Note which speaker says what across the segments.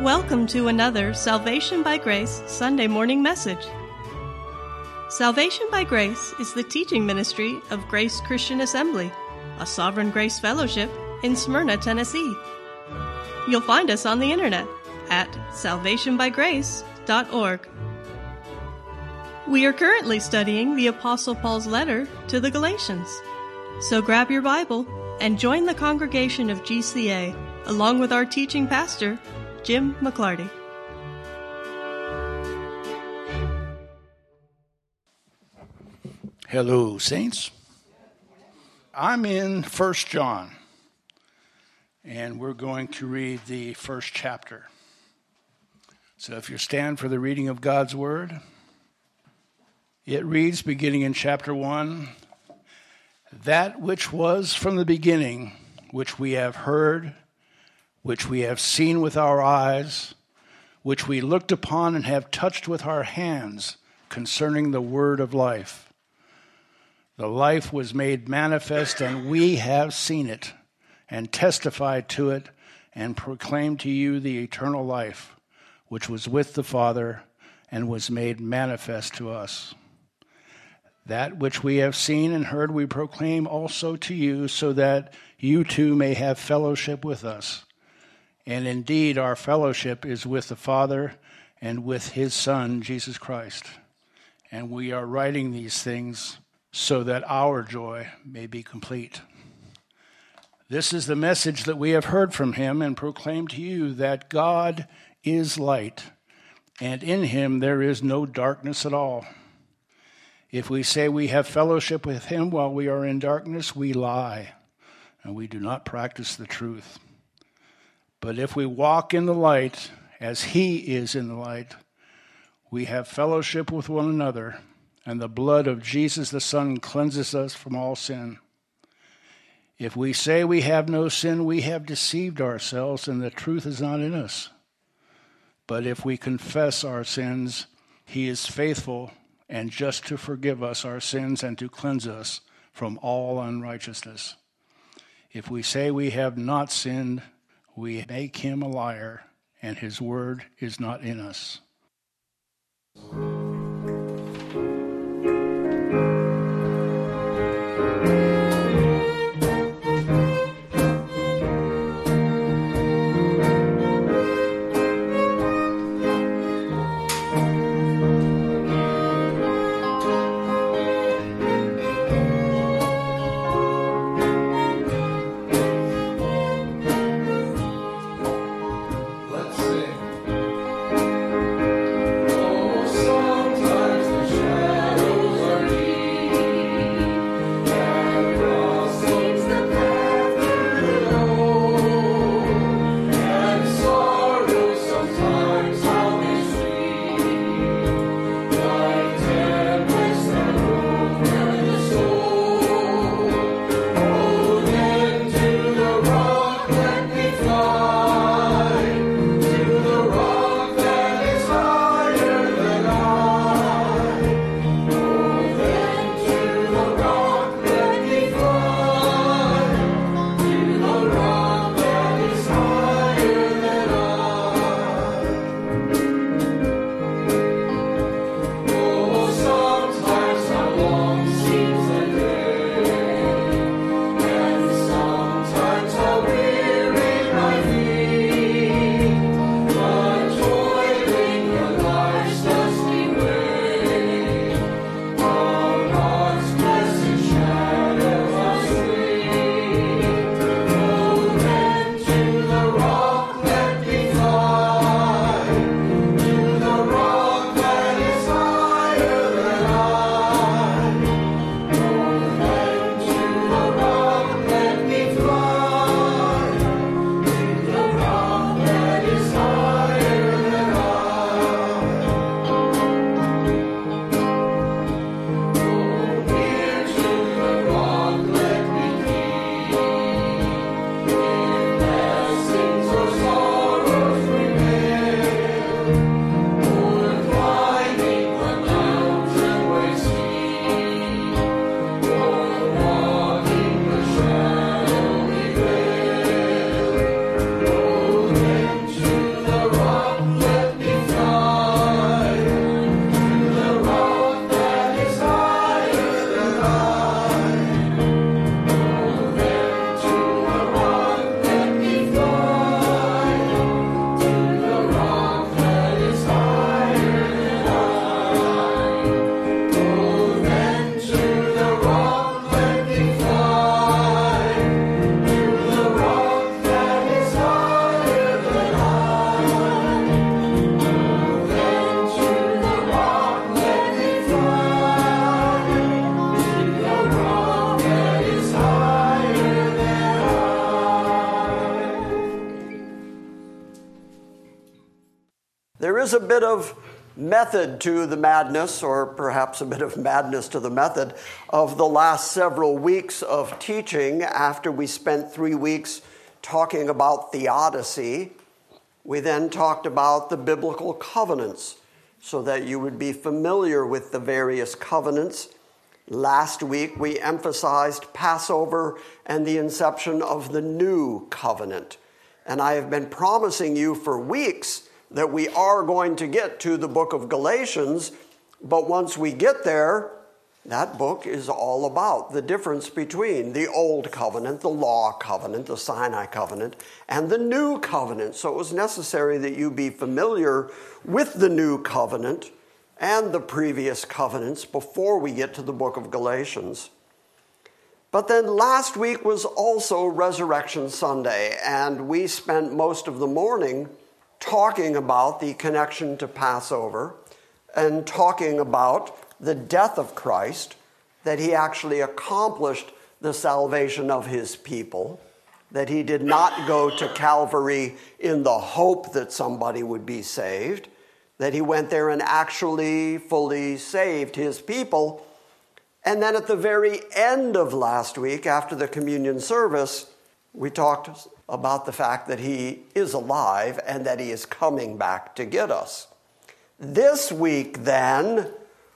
Speaker 1: Welcome to another Salvation by Grace Sunday morning message. Salvation by Grace is the teaching ministry of Grace Christian Assembly, a Sovereign Grace Fellowship in Smyrna, Tennessee. You'll find us on the internet at salvationbygrace.org. We are currently studying the Apostle Paul's letter to the Galatians. So grab your Bible and join the congregation of GCA along with our teaching pastor, Jim McClarty.
Speaker 2: Hello, saints. I'm in First John, and we're going to read the first chapter. So if you stand for the reading of God's Word, it reads, beginning in chapter 1 That which was from the beginning, which we have heard, which we have seen with our eyes, which we looked upon and have touched with our hands concerning the word of life. The life was made manifest, and we have seen it, and testified to it, and proclaimed to you the eternal life, which was with the Father, and was made manifest to us. That which we have seen and heard, we proclaim also to you, so that you too may have fellowship with us. And indeed, our fellowship is with the Father and with his Son, Jesus Christ. And we are writing these things so that our joy may be complete. This is the message that we have heard from him and proclaim to you that God is light, and in him there is no darkness at all. If we say we have fellowship with him while we are in darkness, we lie, and we do not practice the truth. But if we walk in the light as he is in the light, we have fellowship with one another, and the blood of Jesus the Son cleanses us from all sin. If we say we have no sin, we have deceived ourselves, and the truth is not in us. But if we confess our sins, he is faithful and just to forgive us our sins and to cleanse us from all unrighteousness. If we say we have not sinned, we make him a liar, and his word is not in us.
Speaker 3: Bit of method to the madness, or perhaps a bit of madness to the method, of the last several weeks of teaching after we spent three weeks talking about theodicy. We then talked about the biblical covenants so that you would be familiar with the various covenants. Last week, we emphasized Passover and the inception of the new covenant. And I have been promising you for weeks that we are going to get to the book of Galatians, but once we get there, that book is all about the difference between the Old Covenant, the Law Covenant, the Sinai Covenant, and the New Covenant. So it was necessary that you be familiar with the New Covenant and the previous covenants before we get to the book of Galatians. But then last week was also Resurrection Sunday, and we spent most of the morning talking about the connection to Passover and talking about the death of Christ, that he actually accomplished the salvation of his people, that he did not go to Calvary in the hope that somebody would be saved, that he went there and actually fully saved his people. And then at the very end of last week, after the communion service, we talked about the fact that he is alive and that he is coming back to get us. This week, then,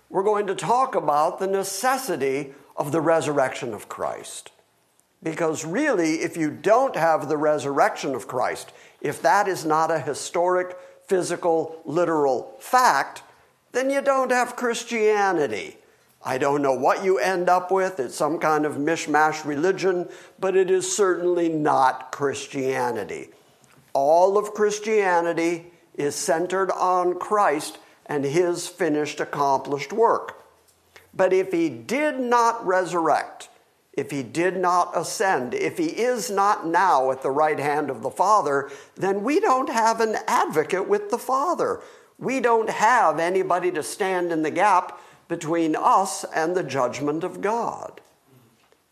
Speaker 3: we're going to talk about the necessity of the resurrection of Christ. Because really, if you don't have the resurrection of Christ, if that is not a historic, physical, literal fact, then you don't have Christianity. I don't know what you end up with. It's some kind of mishmash religion, but it is certainly not Christianity. All of Christianity is centered on Christ and his finished, accomplished work. But if he did not resurrect, if he did not ascend, if he is not now at the right hand of the Father, then we don't have an advocate with the Father. We don't have anybody to stand in the gap between us and the judgment of God.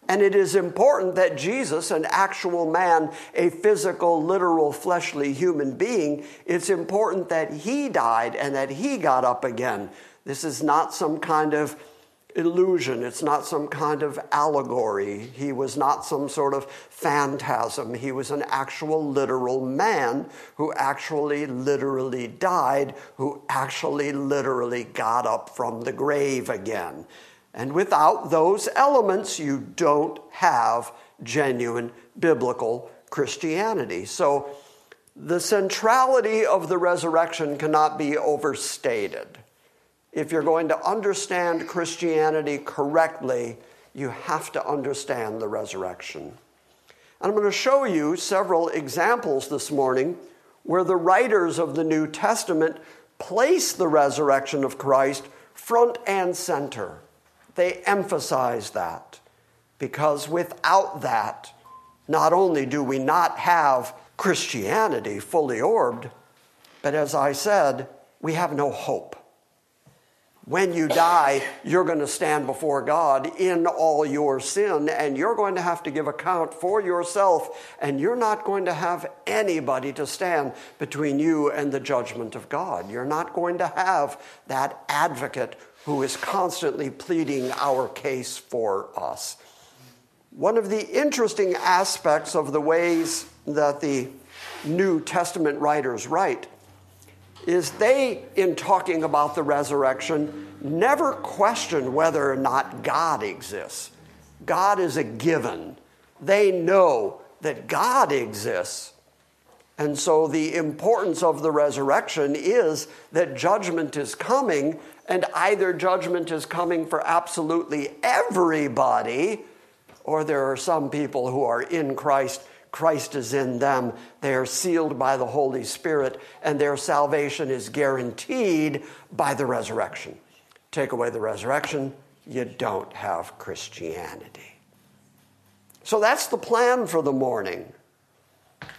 Speaker 3: And it is important that Jesus, an actual man, a physical, literal, fleshly human being, it's important that he died and that he got up again. This is not some kind of illusion. It's not some kind of allegory. He was not some sort of phantasm. He was an actual literal man who actually literally died, who actually literally got up from the grave again. And without those elements, you don't have genuine biblical Christianity. So the centrality of the resurrection cannot be overstated. If you're going to understand Christianity correctly, you have to understand the resurrection. And I'm going to show you several examples this morning where the writers of the New Testament place the resurrection of Christ front and center. They emphasize that because without that, not only do we not have Christianity fully orbed, but as I said, we have no hope. When you die, you're going to stand before God in all your sin, and you're going to have to give account for yourself, and you're not going to have anybody to stand between you and the judgment of God. You're not going to have that advocate who is constantly pleading our case for us. One of the interesting aspects of the ways that the New Testament writers write is they, in talking about the resurrection, never question whether or not God exists. God is a given. They know that God exists. And so the importance of the resurrection is that judgment is coming, and either judgment is coming for absolutely everybody, or there are some people who are in Christ. Christ is in them. They are sealed by the Holy Spirit, and their salvation is guaranteed by the resurrection. Take away the resurrection, you don't have Christianity. So that's the plan for the morning.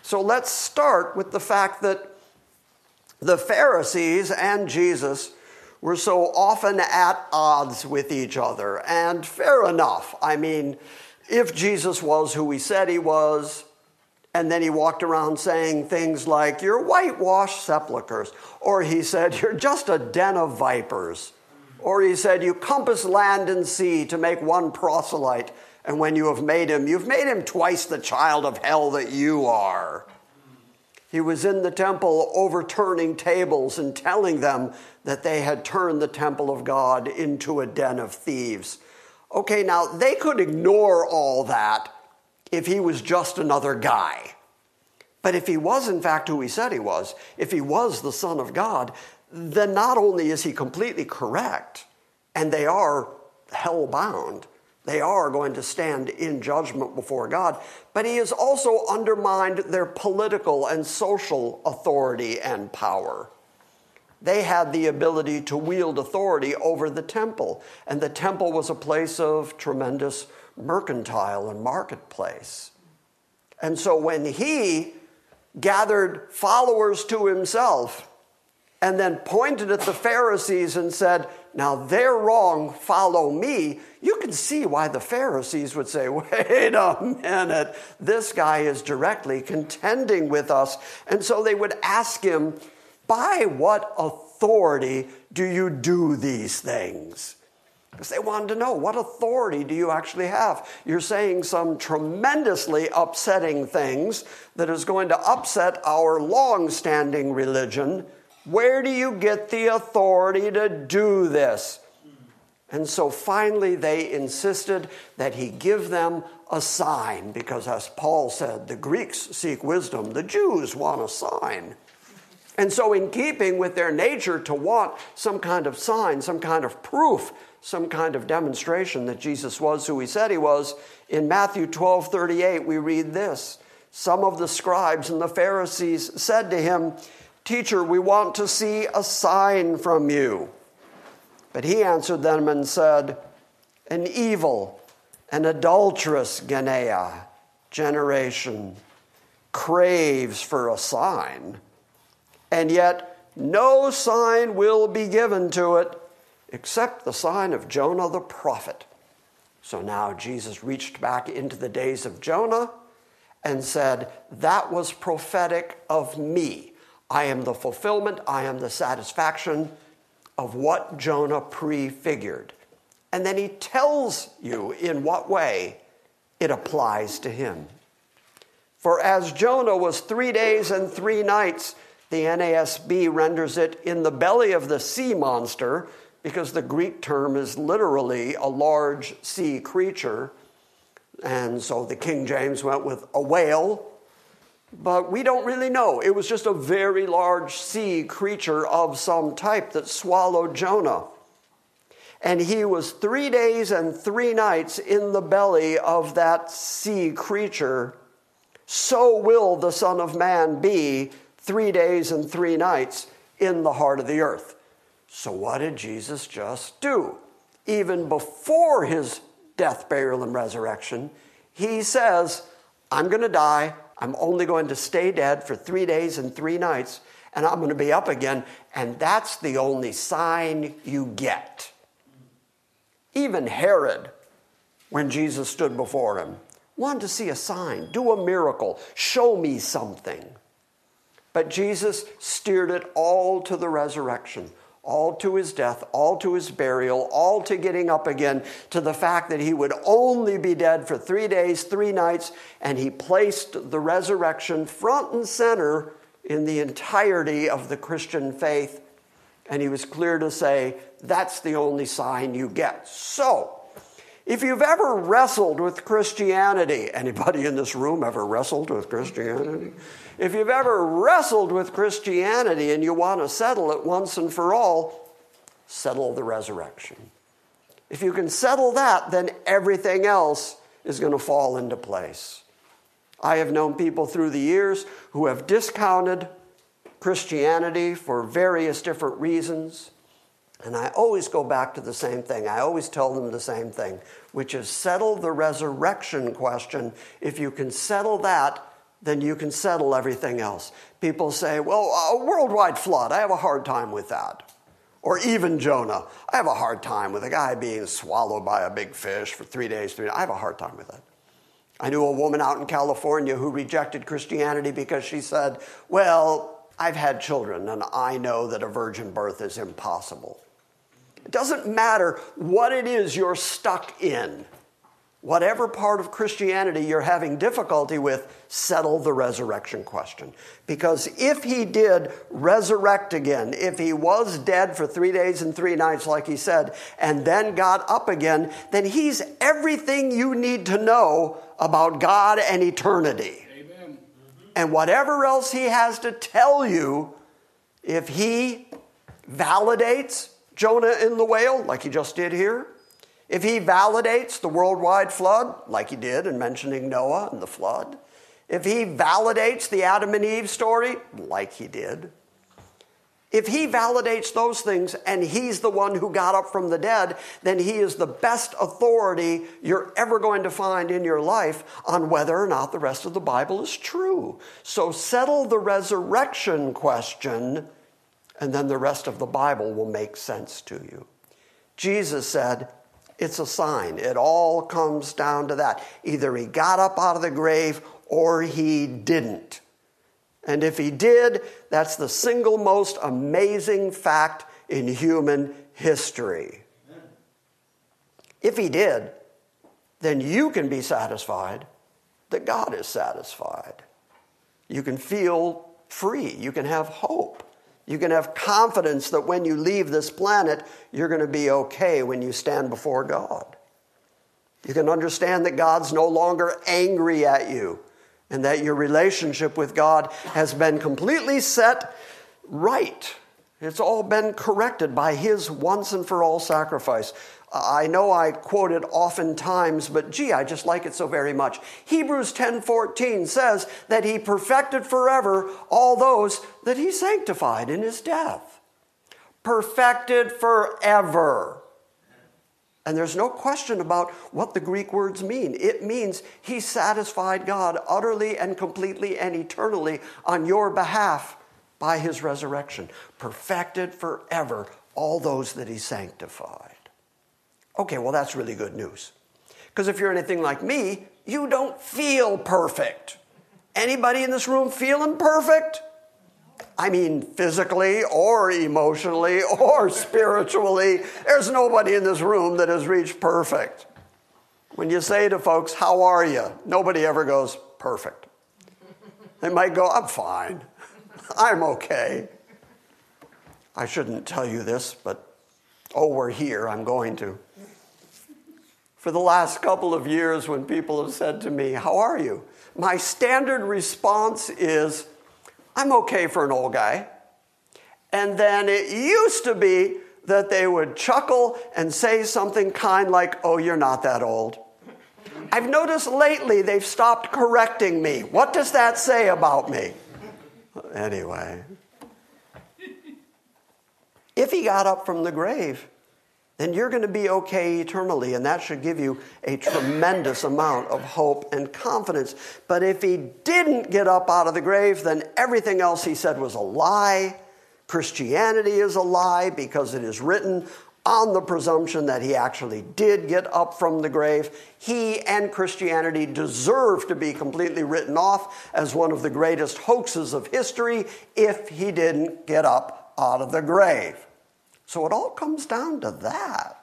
Speaker 3: So let's start with the fact that the Pharisees and Jesus were so often at odds with each other. And fair enough. I mean, if Jesus was who he said he was, And then he walked around saying things like, You're whitewashed sepulchres. Or he said, You're just a den of vipers. Or he said, You compass land and sea to make one proselyte. And when you have made him, you've made him twice the child of hell that you are. He was in the temple overturning tables and telling them that they had turned the temple of God into a den of thieves. Okay, now they could ignore all that if he was just another guy. But if he was, in fact, who he said he was, if he was the Son of God, then not only is he completely correct, and they are hell bound, they are going to stand in judgment before God, but he has also undermined their political and social authority and power. They had the ability to wield authority over the temple, and the temple was a place of tremendous mercantile and marketplace. And so when he gathered followers to himself and then pointed at the Pharisees and said, Now they're wrong, follow me, you can see why the Pharisees would say, Wait a minute, this guy is directly contending with us. And so they would ask him, By what authority do you do these things? Because they wanted to know what authority do you actually have? You're saying some tremendously upsetting things that is going to upset our long standing religion. Where do you get the authority to do this? And so finally, they insisted that he give them a sign, because as Paul said, the Greeks seek wisdom, the Jews want a sign. And so, in keeping with their nature to want some kind of sign, some kind of proof, some kind of demonstration that Jesus was who he said he was, in Matthew 12 38, we read this. Some of the scribes and the Pharisees said to him, Teacher, we want to see a sign from you. But he answered them and said, An evil and adulterous generation craves for a sign, and yet no sign will be given to it except the sign of Jonah the prophet. So now Jesus reached back into the days of Jonah and said, That was prophetic of me. I am the fulfillment, I am the satisfaction of what Jonah prefigured. And then he tells you in what way it applies to him. For as Jonah was three days and three nights, the NASB renders it in the belly of the sea monster because the Greek term is literally a large sea creature. And so the King James went with a whale, but we don't really know. It was just a very large sea creature of some type that swallowed Jonah. And he was three days and three nights in the belly of that sea creature. So will the Son of Man be three days and three nights in the heart of the earth. So, what did Jesus just do? Even before his death, burial, and resurrection, he says, I'm going to die. I'm only going to stay dead for three days and three nights, and I'm going to be up again. And that's the only sign you get. Even Herod, when Jesus stood before him, wanted to see a sign, do a miracle, show me something. But Jesus steered it all to the resurrection all to his death, all to his burial, all to getting up again, to the fact that he would only be dead for three days, three nights, and he placed the resurrection front and center in the entirety of the Christian faith. And he was clear to say, that's the only sign you get. So, if you've ever wrestled with Christianity, anybody in this room ever wrestled with Christianity? If you've ever wrestled with Christianity and you want to settle it once and for all, settle the resurrection. If you can settle that, then everything else is going to fall into place. I have known people through the years who have discounted Christianity for various different reasons. And I always go back to the same thing. I always tell them the same thing, which is settle the resurrection question. If you can settle that, then you can settle everything else. People say, well, a worldwide flood, I have a hard time with that. Or even Jonah, I have a hard time with a guy being swallowed by a big fish for three days, three days. I have a hard time with that. I knew a woman out in California who rejected Christianity because she said, Well, I've had children and I know that a virgin birth is impossible. It doesn't matter what it is you're stuck in whatever part of Christianity you're having difficulty with, settle the resurrection question. Because if he did resurrect again, if he was dead for three days and three nights, like he said, and then got up again, then he's everything you need to know about God and eternity. Amen. And whatever else he has to tell you, if he validates Jonah in the whale, like he just did here, if he validates the worldwide flood, like he did in mentioning Noah and the flood, if he validates the Adam and Eve story, like he did, if he validates those things and he's the one who got up from the dead, then he is the best authority you're ever going to find in your life on whether or not the rest of the Bible is true. So settle the resurrection question, and then the rest of the Bible will make sense to you. Jesus said, it's a sign. It all comes down to that. Either he got up out of the grave or he didn't. And if he did, that's the single most amazing fact in human history. If he did, then you can be satisfied that God is satisfied. You can feel free. You can have hope. You can have confidence that when you leave this planet, you're going to be okay when you stand before God. You can understand that God's no longer angry at you and that your relationship with God has been completely set right. It's all been corrected by His once and for all sacrifice. I know I quote it oftentimes, but gee, I just like it so very much. Hebrews 10:14 says that he perfected forever all those that he sanctified in his death. Perfected forever. And there's no question about what the Greek words mean. It means he satisfied God utterly and completely and eternally on your behalf by his resurrection. Perfected forever all those that he sanctified. Okay, well, that's really good news. Because if you're anything like me, you don't feel perfect. Anybody in this room feeling perfect? I mean, physically or emotionally or spiritually. There's nobody in this room that has reached perfect. When you say to folks, How are you? Nobody ever goes, Perfect. They might go, I'm fine. I'm okay. I shouldn't tell you this, but oh, we're here. I'm going to. For the last couple of years, when people have said to me, How are you? My standard response is, I'm okay for an old guy. And then it used to be that they would chuckle and say something kind like, Oh, you're not that old. I've noticed lately they've stopped correcting me. What does that say about me? Anyway, if he got up from the grave, then you're going to be okay eternally. And that should give you a tremendous amount of hope and confidence. But if he didn't get up out of the grave, then everything else he said was a lie. Christianity is a lie because it is written on the presumption that he actually did get up from the grave. He and Christianity deserve to be completely written off as one of the greatest hoaxes of history if he didn't get out of the grave. So it all comes down to that.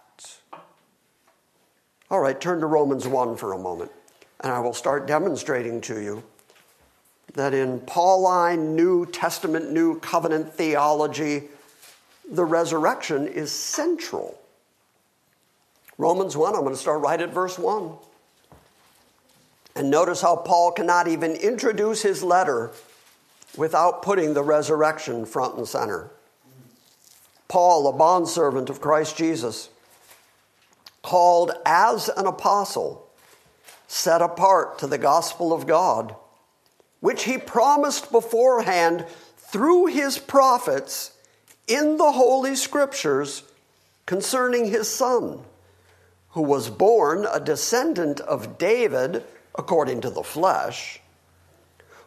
Speaker 3: All right, turn to Romans 1 for a moment, and I will start demonstrating to you that in Pauline New Testament, New Covenant theology, the resurrection is central. Romans 1, I'm going to start right at verse 1. And notice how Paul cannot even introduce his letter without putting the resurrection front and center. Paul, a bondservant of Christ Jesus, called as an apostle, set apart to the gospel of God, which he promised beforehand through his prophets in the Holy Scriptures concerning his son, who was born a descendant of David according to the flesh,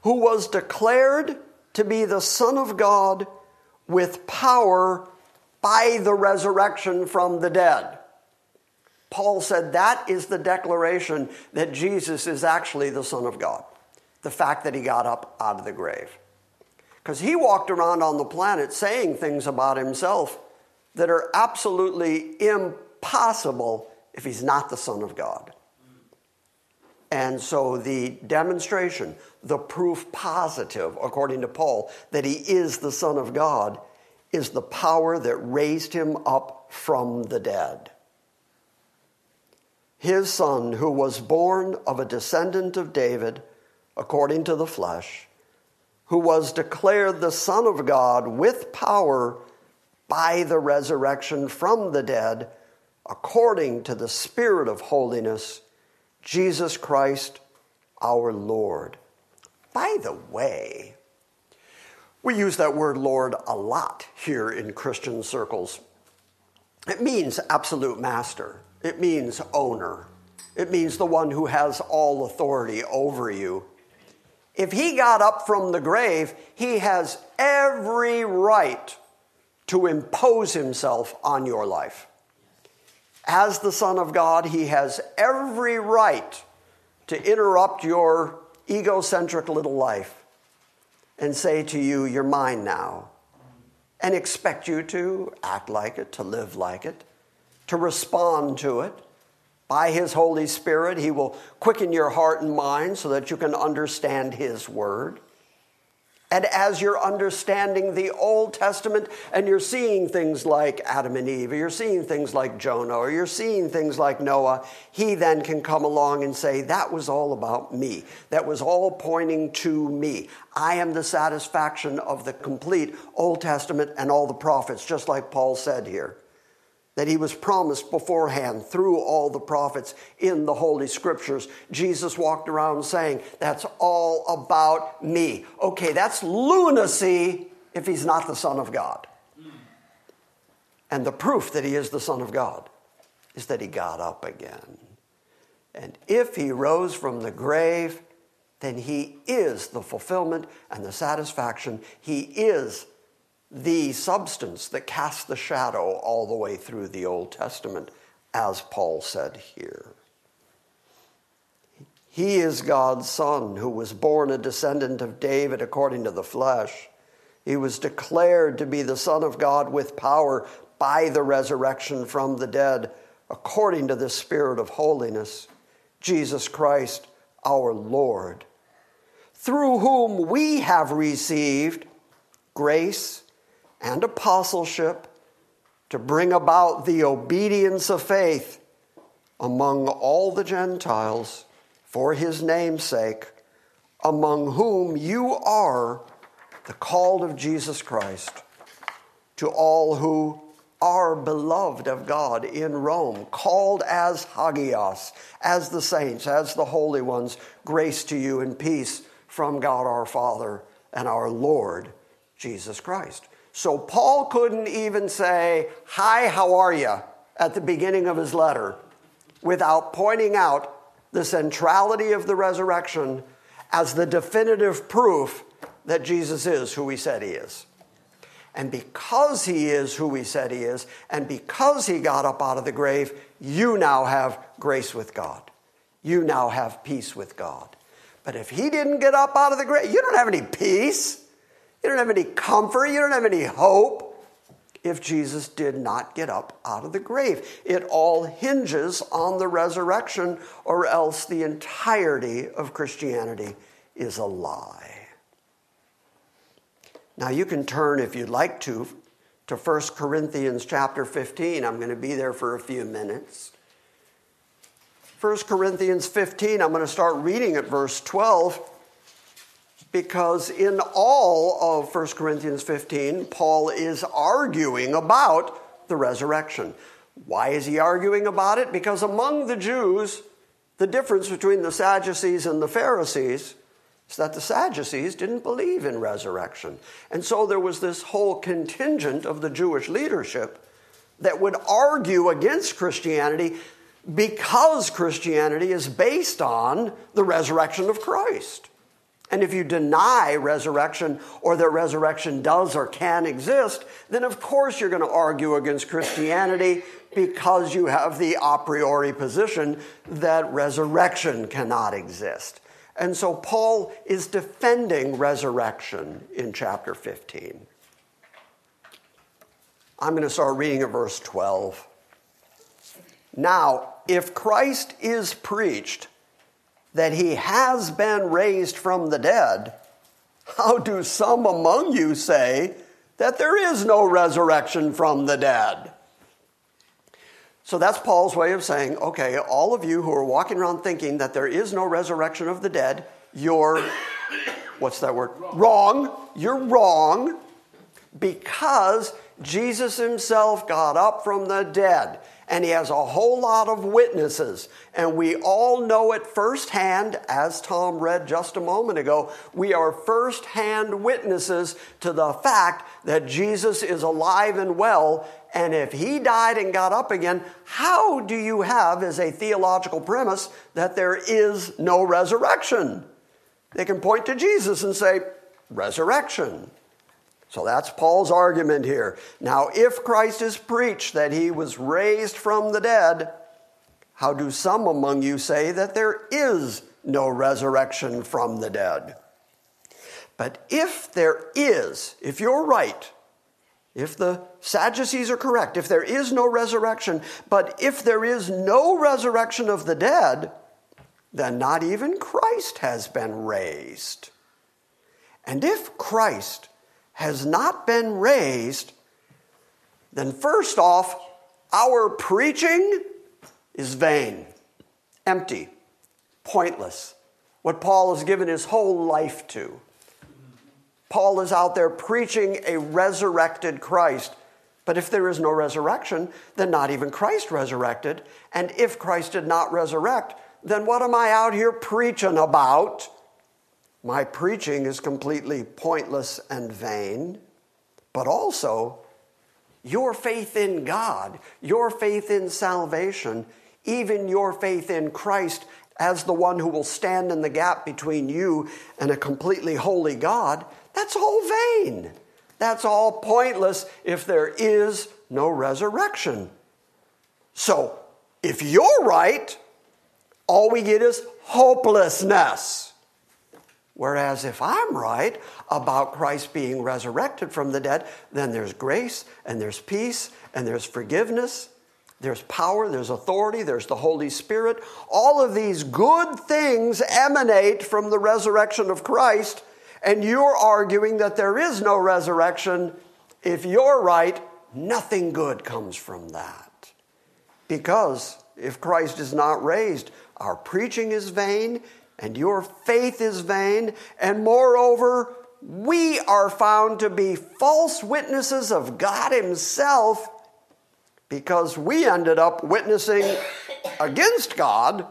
Speaker 3: who was declared to be the Son of God with power by the resurrection from the dead. Paul said that is the declaration that Jesus is actually the Son of God. The fact that he got up out of the grave. Because he walked around on the planet saying things about himself that are absolutely impossible if he's not the Son of God. And so the demonstration, the proof positive, according to Paul, that he is the Son of God is the power that raised him up from the dead his son, who was born of a descendant of David, according to the flesh, who was declared the Son of God with power by the resurrection from the dead, according to the Spirit of holiness, Jesus Christ our Lord. By the way, we use that word Lord a lot here in Christian circles. It means absolute master. It means owner. It means the one who has all authority over you. If he got up from the grave, he has every right to impose himself on your life. As the Son of God, he has every right to interrupt your egocentric little life and say to you, You're mine now, and expect you to act like it, to live like it to respond to it. By His Holy Spirit, He will quicken your heart and mind so that you can understand His Word. And as you're understanding the Old Testament and you're seeing things like Adam and Eve, or you're seeing things like Jonah, or you're seeing things like Noah, he then can come along and say, That was all about me. That was all pointing to me. I am the satisfaction of the complete Old Testament and all the prophets, just like Paul said here that he was promised beforehand through all the prophets in the Holy Scriptures. Jesus walked around saying, That's all about me. Okay, that's lunacy if he's not the Son of God. And the proof that he is the Son of God is that he got up again. And if he rose from the grave, then he is the fulfillment and the satisfaction. He is the substance that casts the shadow all the way through the Old Testament, as Paul said here. He is God's Son who was born a descendant of David according to the flesh. He was declared to be the Son of God with power by the resurrection from the dead, according to the Spirit of holiness, Jesus Christ our Lord, through whom we have received grace and apostleship to bring about the obedience of faith among all the Gentiles for his name's sake, among whom you are the called of Jesus Christ, to all who are beloved of God in Rome, called as Hagios, as the saints, as the holy ones, grace to you and peace from God our Father and our Lord Jesus Christ. So Paul couldn't even say, Hi, how are you? at the beginning of his letter without pointing out the centrality of the resurrection as the definitive proof that Jesus is who he said he is. And because he is who he said he is, and because he got up out of the grave, you now have grace with God. You now have peace with God. But if he didn't get up out of the grave, you don't have any peace. You don't have any comfort. You don't have any hope if Jesus did not get up out of the grave. It all hinges on the resurrection, or else the entirety of Christianity is a lie. Now, you can turn, if you'd like to, to 1 Corinthians chapter 15. I'm going to be there for a few minutes. 1 Corinthians 15, I'm going to start reading at verse 12 because in all of 1 Corinthians 15, Paul is arguing about the resurrection. Why is he arguing about it? Because among the Jews, the difference between the Sadducees and the Pharisees is that the Sadducees didn't believe in resurrection. And so there was this whole contingent of the Jewish leadership that would argue against Christianity because Christianity is based on the resurrection of Christ. And if you deny resurrection or that resurrection does or can exist, then of course you're going to argue against Christianity because you have the a priori position that resurrection cannot exist. And so Paul is defending resurrection in chapter 15. I'm going to start reading at verse 12. Now, if Christ is preached that he has been raised from the dead, how do some among you say that there is no resurrection from the dead? So that's Paul's way of saying, okay, all of you who are walking around thinking that there is no resurrection of the dead, you're, what's that word? Wrong. wrong. You're wrong because Jesus himself got up from the dead and he has a whole lot of witnesses. And we all know it firsthand, as Tom read just a moment ago. We are firsthand witnesses to the fact that Jesus is alive and well. And if he died and got up again, how do you have, as a theological premise, that there is no resurrection? They can point to Jesus and say, resurrection. So that's Paul's argument here. Now, if Christ is preached that he was raised from the dead, how do some among you say that there is no resurrection from the dead? But if there is, if you're right, if the Sadducees are correct, if there is no resurrection, but if there is no resurrection of the dead, then not even Christ has been raised. And if Christ has not been raised, then first off, our preaching is vain, empty, pointless. What Paul has given his whole life to. Paul is out there preaching a resurrected Christ. But if there is no resurrection, then not even Christ resurrected. And if Christ did not resurrect, then what am I out here preaching about? My preaching is completely pointless and vain, but also your faith in God, your faith in salvation, even your faith in Christ as the one who will stand in the gap between you and a completely holy God, that's all vain. That's all pointless if there is no resurrection. So, if you're right, all we get is hopelessness. Whereas if I'm right about Christ being resurrected from the dead, then there's grace and there's peace and there's forgiveness, there's power, there's authority, there's the Holy Spirit. All of these good things emanate from the resurrection of Christ, and you're arguing that there is no resurrection. If you're right, nothing good comes from that. Because if Christ is not raised, our preaching is vain and your faith is vain, and moreover, we are found to be false witnesses of God Himself because we ended up witnessing against God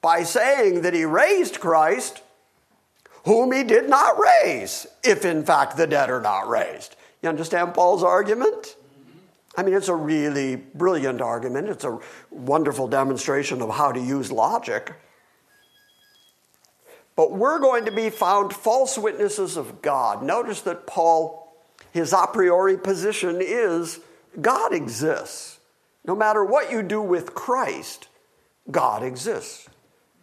Speaker 3: by saying that He raised Christ, whom He did not raise, if in fact the dead are not raised. You understand Paul's argument? I mean, it's a really brilliant argument. It's a wonderful demonstration of how to use logic. But we're going to be found false witnesses of God. Notice that Paul, his a priori position is God exists. No matter what you do with Christ, God exists.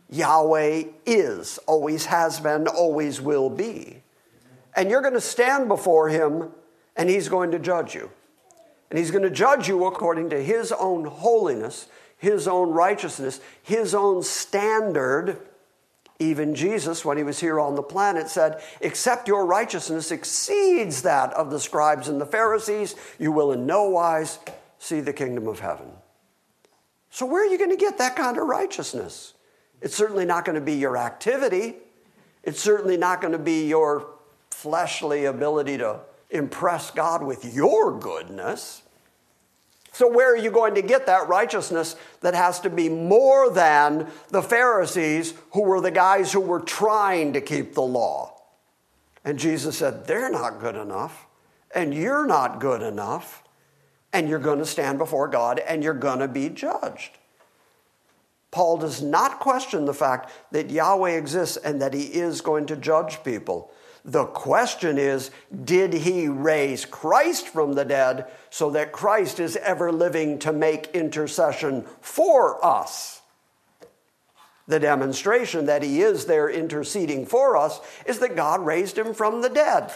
Speaker 3: Yahweh is, always has been, always will be. And you're going to stand before him and he's going to judge you. And he's going to judge you according to his own holiness, his own righteousness, his own standard even Jesus, when he was here on the planet, said, Except your righteousness exceeds that of the scribes and the Pharisees, you will in no wise see the kingdom of heaven. So, where are you going to get that kind of righteousness? It's certainly not going to be your activity, it's certainly not going to be your fleshly ability to impress God with your goodness. So, where are you going to get that righteousness that has to be more than the Pharisees, who were the guys who were trying to keep the law? And Jesus said, They're not good enough, and you're not good enough, and you're going to stand before God and you're going to be judged. Paul does not question the fact that Yahweh exists and that he is going to judge people. The question is did he raise Christ from the dead so that Christ is ever living to make intercession for us? The demonstration that he is there interceding for us is that God raised him from the dead.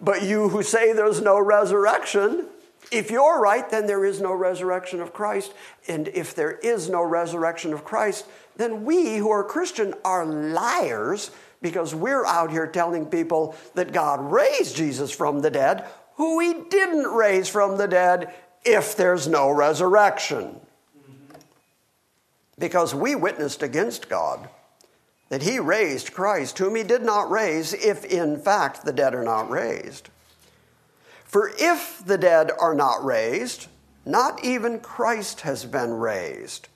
Speaker 3: But you who say there's no resurrection, if you're right, then there is no resurrection of Christ. And if there is no resurrection of Christ, then we who are Christian are liars because we're out here telling people that God raised Jesus from the dead, who he didn't raise from the dead if there's no resurrection. Mm-hmm. Because we witnessed against God that he raised Christ, whom he did not raise, if in fact the dead are not raised. For if the dead are not raised, not even Christ has been raised.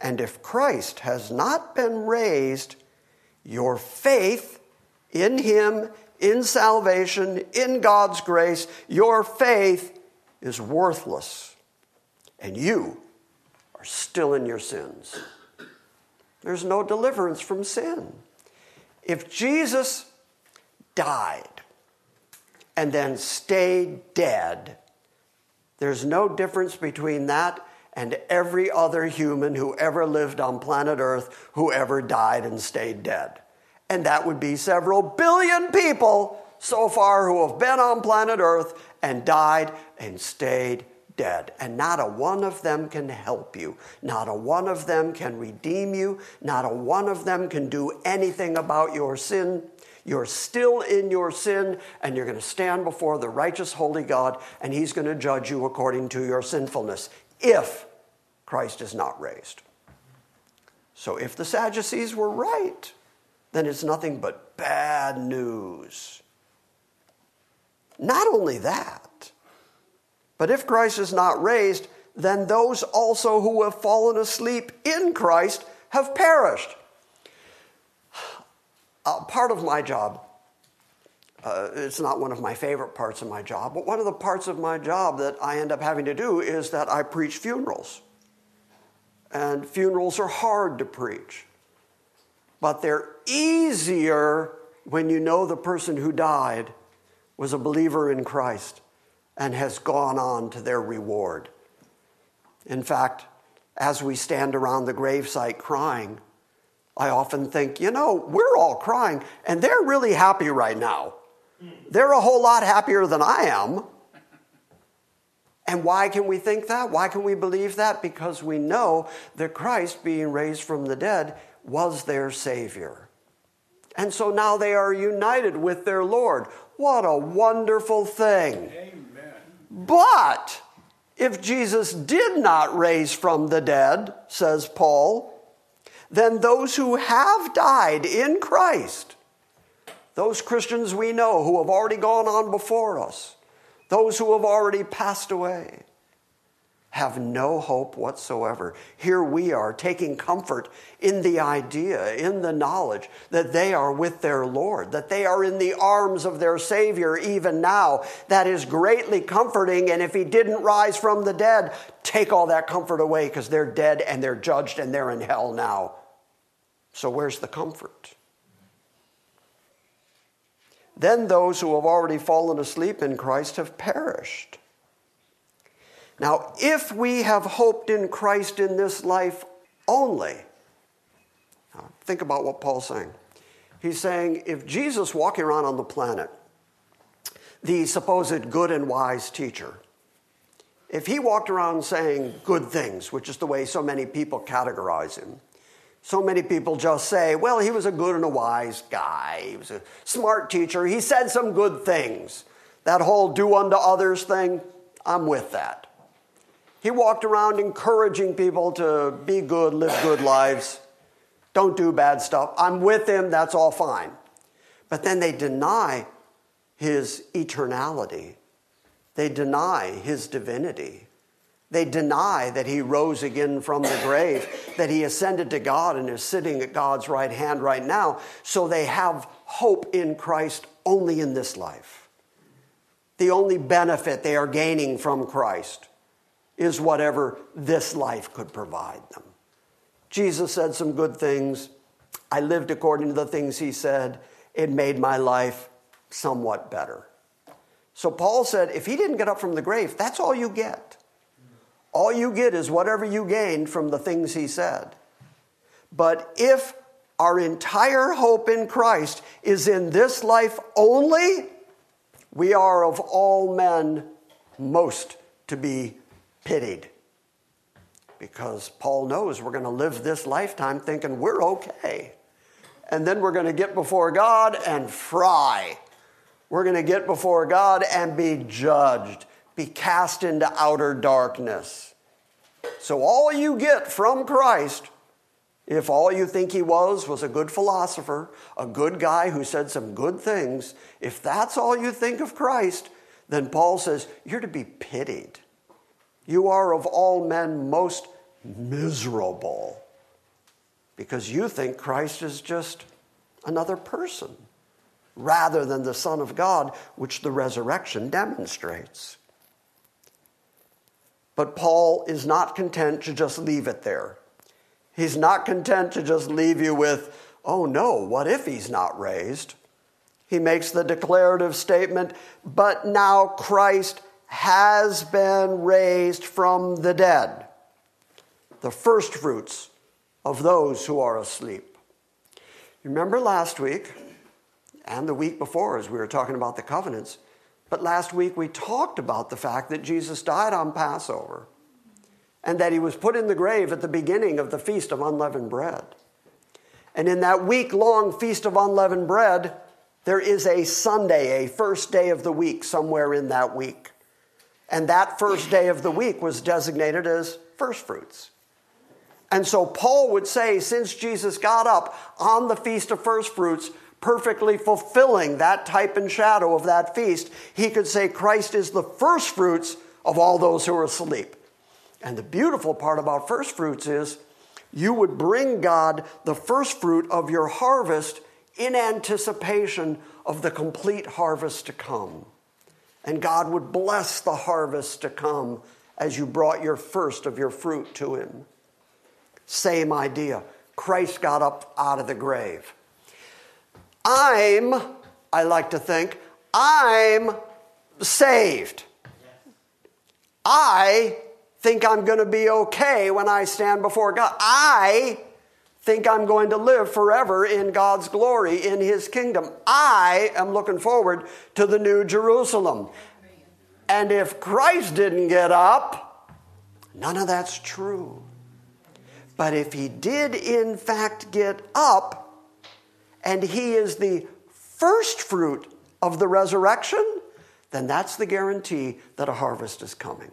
Speaker 3: And if Christ has not been raised, your faith in him, in salvation, in God's grace, your faith is worthless. And you are still in your sins. There's no deliverance from sin. If Jesus died and then stayed dead, there's no difference between that and every other human who ever lived on planet Earth who ever died and stayed dead. And that would be several billion people so far who have been on planet Earth and died and stayed dead. And not a one of them can help you. Not a one of them can redeem you. Not a one of them can do anything about your sin. You're still in your sin, and you're going to stand before the righteous, holy God, and He's going to judge you according to your sinfulness if Christ is not raised. So if the Sadducees were right, then it's nothing but bad news. Not only that, but if Christ is not raised, then those also who have fallen asleep in Christ have perished. Uh, part of my job, uh, it's not one of my favorite parts of my job, but one of the parts of my job that I end up having to do is that I preach funerals. And funerals are hard to preach, but they're easier when you know the person who died was a believer in Christ and has gone on to their reward. In fact, as we stand around the gravesite crying, I often think, you know, we're all crying and they're really happy right now. They're a whole lot happier than I am. And why can we think that? Why can we believe that? Because we know that Christ, being raised from the dead, was their Savior. And so now they are united with their Lord. What a wonderful thing. Amen. But if Jesus did not raise from the dead, says Paul, then those who have died in Christ, those Christians we know who have already gone on before us, those who have already passed away, have no hope whatsoever. Here we are taking comfort in the idea, in the knowledge that they are with their Lord, that they are in the arms of their Savior even now. That is greatly comforting. And if He didn't rise from the dead, take all that comfort away because they're dead and they're judged and they're in hell now. So where's the comfort? Then those who have already fallen asleep in Christ have perished. Now, if we have hoped in Christ in this life only, think about what Paul's saying. He's saying if Jesus walking around on the planet, the supposed good and wise teacher, if he walked around saying good things, which is the way so many people categorize him, so many people just say, well, he was a good and a wise guy. He was a smart teacher. He said some good things. That whole do unto others thing, I'm with that. He walked around encouraging people to be good, live good lives, don't do bad stuff. I'm with him, that's all fine. But then they deny his eternality, they deny his divinity. They deny that he rose again from the grave, that he ascended to God and is sitting at God's right hand right now. So they have hope in Christ only in this life. The only benefit they are gaining from Christ is whatever this life could provide them. Jesus said some good things. I lived according to the things he said. It made my life somewhat better. So Paul said, if he didn't get up from the grave, that's all you get. All you get is whatever you gained from the things he said. But if our entire hope in Christ is in this life only, we are of all men most to be pitied. Because Paul knows we're going to live this lifetime thinking we're okay. And then we're going to get before God and fry. We're going to get before God and be judged, be cast into outer darkness. So, all you get from Christ, if all you think he was was a good philosopher, a good guy who said some good things, if that's all you think of Christ, then Paul says, You're to be pitied. You are of all men most miserable because you think Christ is just another person rather than the Son of God, which the resurrection demonstrates. But Paul is not content to just leave it there. He's not content to just leave you with, oh no, what if he's not raised? He makes the declarative statement, but now Christ has been raised from the dead, the first fruits of those who are asleep. Remember last week, and the week before as we were talking about the covenants. But last week we talked about the fact that Jesus died on Passover and that he was put in the grave at the beginning of the Feast of Unleavened Bread. And in that week long Feast of Unleavened Bread, there is a Sunday, a first day of the week, somewhere in that week. And that first day of the week was designated as first fruits. And so Paul would say, since Jesus got up on the Feast of First Fruits, perfectly fulfilling that type and shadow of that feast, he could say Christ is the first fruits of all those who are asleep. And the beautiful part about first fruits is you would bring God the first fruit of your harvest in anticipation of the complete harvest to come. And God would bless the harvest to come as you brought your first of your fruit to Him. Same idea. Christ got up out of the grave. I'm, I like to think, I'm saved. I think I'm going to be okay when I stand before God. I think I'm going to live forever in God's glory, in His kingdom. I am looking forward to the new Jerusalem. And if Christ didn't get up, none of that's true. But if He did, in fact, get up, and he is the first fruit of the resurrection, then that's the guarantee that a harvest is coming.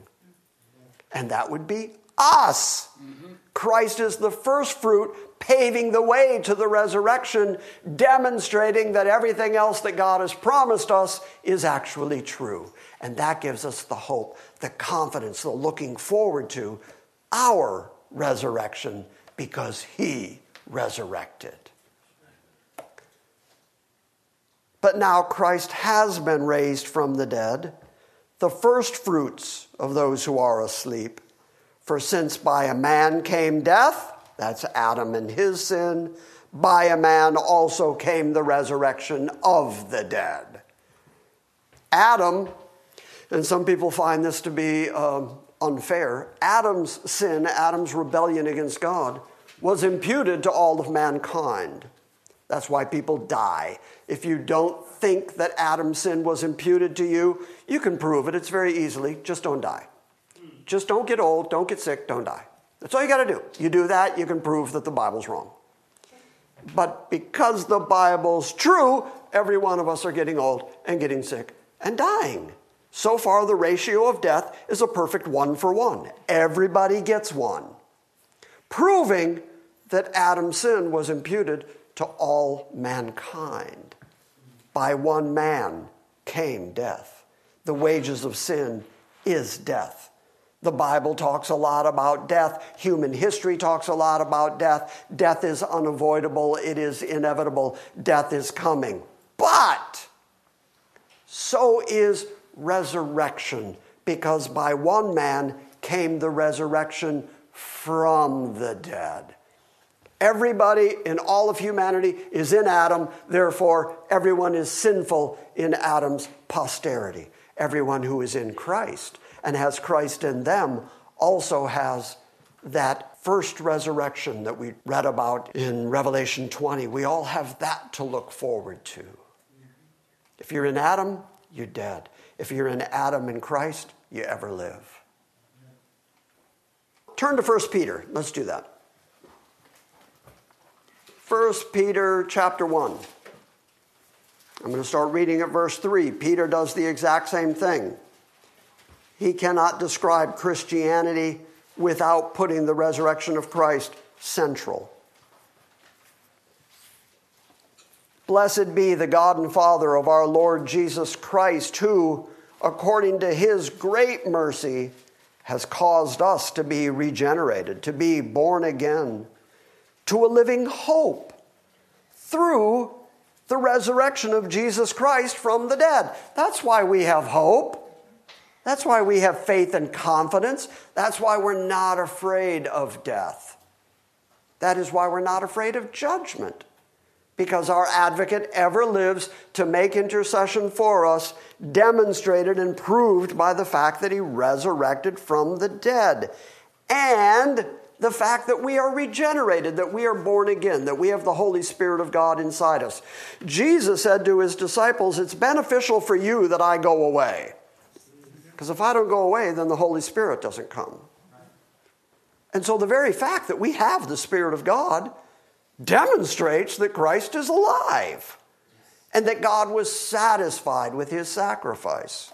Speaker 3: And that would be us. Mm-hmm. Christ is the first fruit, paving the way to the resurrection, demonstrating that everything else that God has promised us is actually true. And that gives us the hope, the confidence, the looking forward to our resurrection because He resurrected. But now Christ has been raised from the dead, the first fruits of those who are asleep. For since by a man came death, that's Adam and his sin, by a man also came the resurrection of the dead. Adam, and some people find this to be um, unfair, Adam's sin, Adam's rebellion against God, was imputed to all of mankind. That's why people die. If you don't think that Adam's sin was imputed to you, you can prove it. It's very easily. Just don't die. Just don't get old, don't get sick, don't die. That's all you got to do. You do that, you can prove that the Bible's wrong. But because the Bible's true, every one of us are getting old and getting sick and dying. So far, the ratio of death is a perfect one for one. Everybody gets one, proving that Adam's sin was imputed to all mankind. By one man came death. The wages of sin is death. The Bible talks a lot about death. Human history talks a lot about death. Death is unavoidable, it is inevitable. Death is coming. But so is resurrection, because by one man came the resurrection from the dead. Everybody in all of humanity is in Adam, therefore, everyone is sinful in Adam's posterity. Everyone who is in Christ and has Christ in them also has that first resurrection that we read about in Revelation 20. We all have that to look forward to. If you're in Adam, you're dead. If you're in Adam in Christ, you ever live. Turn to 1 Peter. Let's do that. 1 Peter chapter 1. I'm going to start reading at verse 3. Peter does the exact same thing. He cannot describe Christianity without putting the resurrection of Christ central. Blessed be the God and Father of our Lord Jesus Christ, who, according to his great mercy, has caused us to be regenerated, to be born again, to a living hope through the resurrection of Jesus Christ from the dead. That's why we have hope. That's why we have faith and confidence. That's why we're not afraid of death. That is why we're not afraid of judgment because our advocate ever lives to make intercession for us, demonstrated and proved by the fact that he resurrected from the dead. And the fact that we are regenerated, that we are born again, that we have the Holy Spirit of God inside us. Jesus said to his disciples, It's beneficial for you that I go away. Because if I don't go away, then the Holy Spirit doesn't come. And so the very fact that we have the Spirit of God demonstrates that Christ is alive and that God was satisfied with his sacrifice.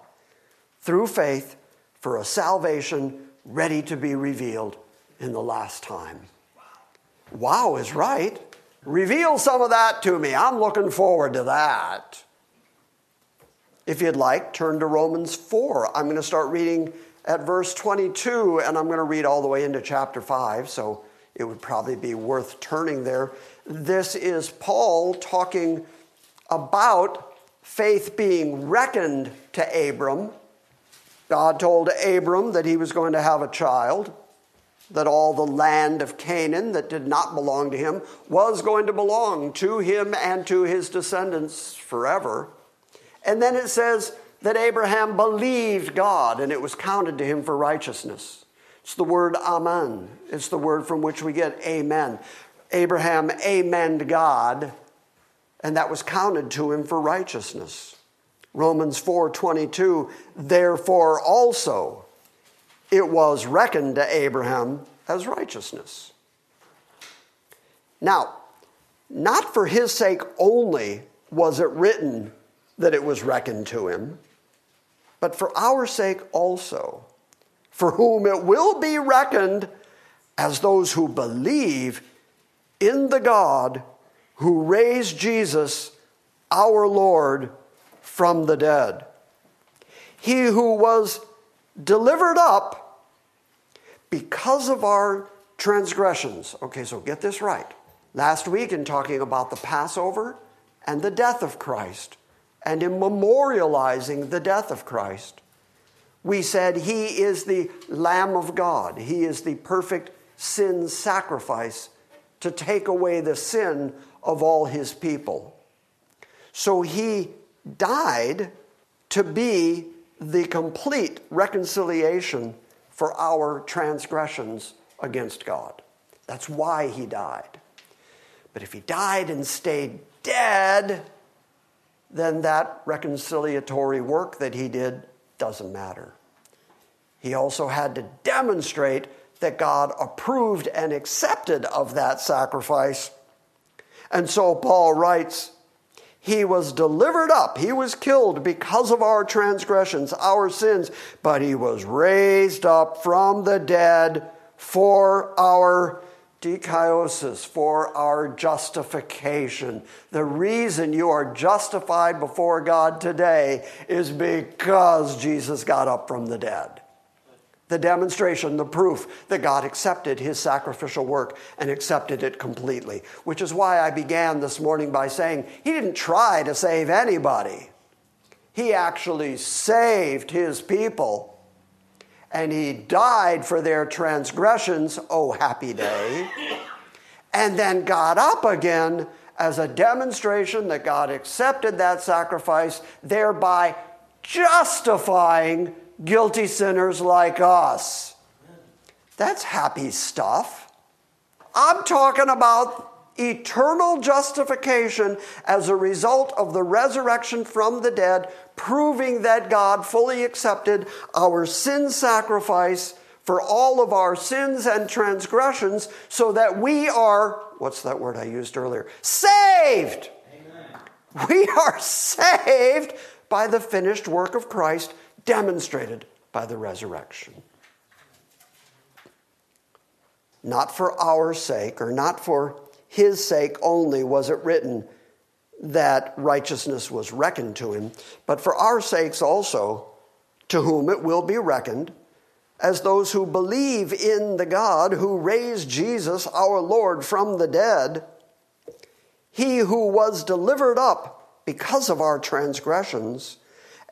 Speaker 3: through faith for a salvation ready to be revealed in the last time. Wow is right. Reveal some of that to me. I'm looking forward to that. If you'd like, turn to Romans 4. I'm going to start reading at verse 22, and I'm going to read all the way into chapter 5. So it would probably be worth turning there. This is Paul talking about faith being reckoned to Abram. God told Abram that he was going to have a child, that all the land of Canaan that did not belong to him was going to belong to him and to his descendants forever. And then it says that Abraham believed God and it was counted to him for righteousness. It's the word amen. It's the word from which we get amen. Abraham amened God, and that was counted to him for righteousness. Romans 4:22, therefore also it was reckoned to Abraham as righteousness. Now, not for his sake only was it written that it was reckoned to him, but for our sake also for whom it will be reckoned as those who believe in the God who raised Jesus, our Lord, from the dead. He who was delivered up because of our transgressions. Okay, so get this right. Last week, in talking about the Passover and the death of Christ, and in memorializing the death of Christ, we said he is the Lamb of God. He is the perfect sin sacrifice to take away the sin of all his people. So he died to be the complete reconciliation for our transgressions against God. That's why he died. But if he died and stayed dead, then that reconciliatory work that he did doesn't matter. He also had to demonstrate that God approved and accepted of that sacrifice. And so Paul writes, He was delivered up, he was killed because of our transgressions, our sins, but he was raised up from the dead for our dikaiosis, for our justification. The reason you are justified before God today is because Jesus got up from the dead. The demonstration, the proof that God accepted his sacrificial work and accepted it completely, which is why I began this morning by saying he didn't try to save anybody. He actually saved his people and he died for their transgressions, oh happy day, and then got up again as a demonstration that God accepted that sacrifice, thereby justifying guilty sinners like us. That's happy stuff. I'm talking about eternal justification as a result of the resurrection from the dead, proving that God fully accepted our sin sacrifice for all of our sins and transgressions so that we are, what's that word I used earlier? Saved! Amen. We are saved by the finished work of Christ demonstrated by the resurrection. Not for our sake or not for his sake only was it written that righteousness was reckoned to him, but for our sakes also, to whom it will be reckoned, as those who believe in the God who raised Jesus our Lord from the dead, he who was delivered up because of our transgressions